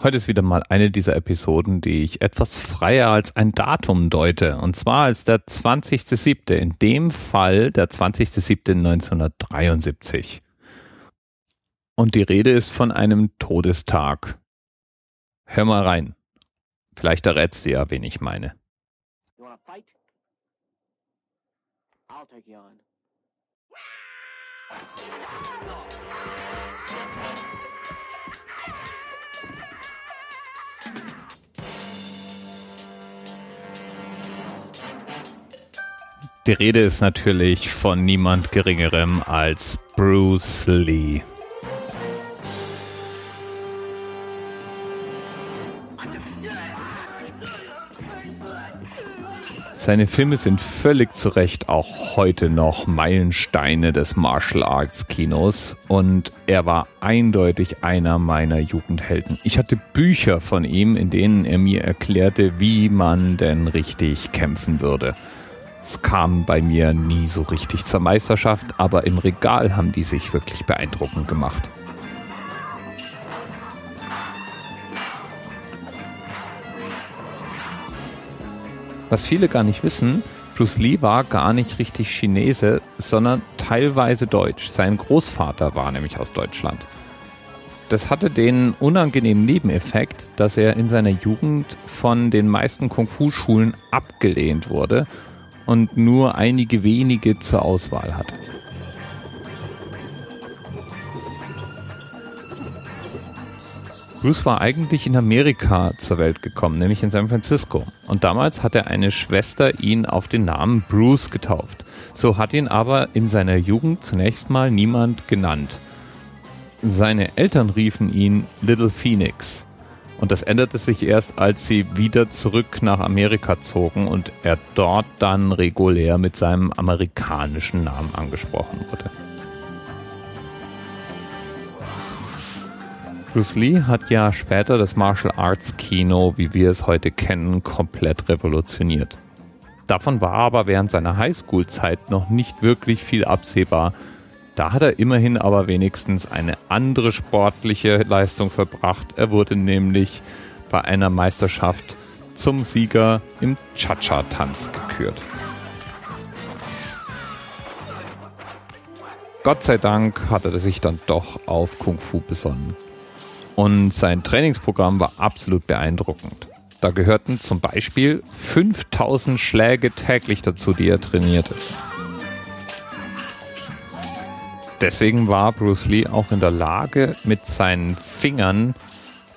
Heute ist wieder mal eine dieser Episoden, die ich etwas freier als ein Datum deute. Und zwar als der 20.07. In dem Fall der 20.07.1973. Und die Rede ist von einem Todestag. Hör mal rein. Vielleicht errätst du ja, wen ich meine. I'll take you on. Die Rede ist natürlich von niemand Geringerem als Bruce Lee. Seine Filme sind völlig zu Recht auch heute noch Meilensteine des Martial Arts Kinos und er war eindeutig einer meiner Jugendhelden. Ich hatte Bücher von ihm, in denen er mir erklärte, wie man denn richtig kämpfen würde. Es kam bei mir nie so richtig zur Meisterschaft, aber im Regal haben die sich wirklich beeindruckend gemacht. Was viele gar nicht wissen, Bruce Lee war gar nicht richtig Chinese, sondern teilweise Deutsch. Sein Großvater war nämlich aus Deutschland. Das hatte den unangenehmen Nebeneffekt, dass er in seiner Jugend von den meisten Kung-Fu-Schulen abgelehnt wurde und nur einige wenige zur Auswahl hat. Bruce war eigentlich in Amerika zur Welt gekommen, nämlich in San Francisco. Und damals hatte eine Schwester ihn auf den Namen Bruce getauft. So hat ihn aber in seiner Jugend zunächst mal niemand genannt. Seine Eltern riefen ihn Little Phoenix. Und das änderte sich erst, als sie wieder zurück nach Amerika zogen und er dort dann regulär mit seinem amerikanischen Namen angesprochen wurde. Bruce Lee hat ja später das Martial Arts Kino, wie wir es heute kennen, komplett revolutioniert. Davon war aber während seiner Highschool-Zeit noch nicht wirklich viel absehbar, da hat er immerhin aber wenigstens eine andere sportliche Leistung verbracht. Er wurde nämlich bei einer Meisterschaft zum Sieger im Cha-Cha-Tanz gekürt. Gott sei Dank hat er sich dann doch auf Kung Fu besonnen. Und sein Trainingsprogramm war absolut beeindruckend. Da gehörten zum Beispiel 5000 Schläge täglich dazu, die er trainierte. Deswegen war Bruce Lee auch in der Lage, mit seinen Fingern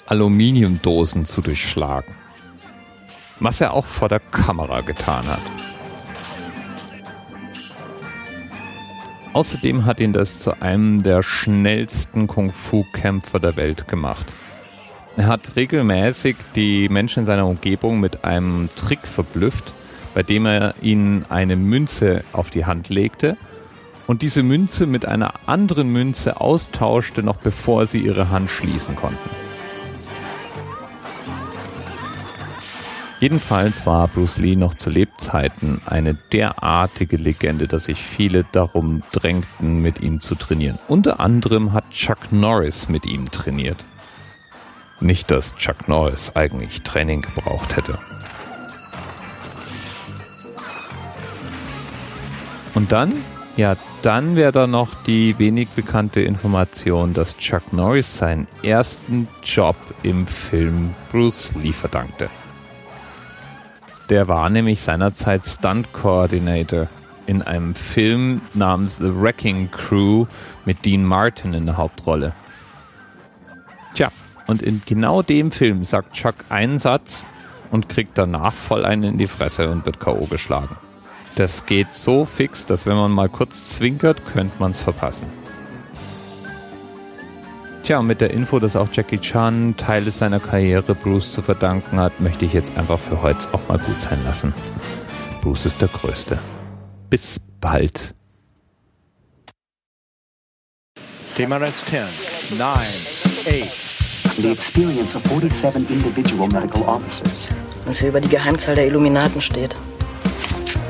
Aluminiumdosen zu durchschlagen. Was er auch vor der Kamera getan hat. Außerdem hat ihn das zu einem der schnellsten Kung-Fu-Kämpfer der Welt gemacht. Er hat regelmäßig die Menschen in seiner Umgebung mit einem Trick verblüfft, bei dem er ihnen eine Münze auf die Hand legte – und diese Münze mit einer anderen Münze austauschte, noch bevor sie ihre Hand schließen konnten. Jedenfalls war Bruce Lee noch zu Lebzeiten eine derartige Legende, dass sich viele darum drängten, mit ihm zu trainieren. Unter anderem hat Chuck Norris mit ihm trainiert. Nicht, dass Chuck Norris eigentlich Training gebraucht hätte. Und dann ja, dann wäre da noch die wenig bekannte Information, dass Chuck Norris seinen ersten Job im Film Bruce Lee verdankte. Der war nämlich seinerzeit Stunt Coordinator in einem Film namens The Wrecking Crew mit Dean Martin in der Hauptrolle. Tja, und in genau dem Film sagt Chuck einen Satz und kriegt danach voll einen in die Fresse und wird K.O. geschlagen. Das geht so fix, dass wenn man mal kurz zwinkert, könnte man es verpassen. Tja, und mit der Info, dass auch Jackie Chan Teile seiner Karriere Bruce zu verdanken hat, möchte ich jetzt einfach für heute auch mal gut sein lassen. Bruce ist der Größte. Bis bald. TMRS 10, 9, 8. The experience of 47 individual medical officers. Was hier über die Geheimzahl der Illuminaten steht.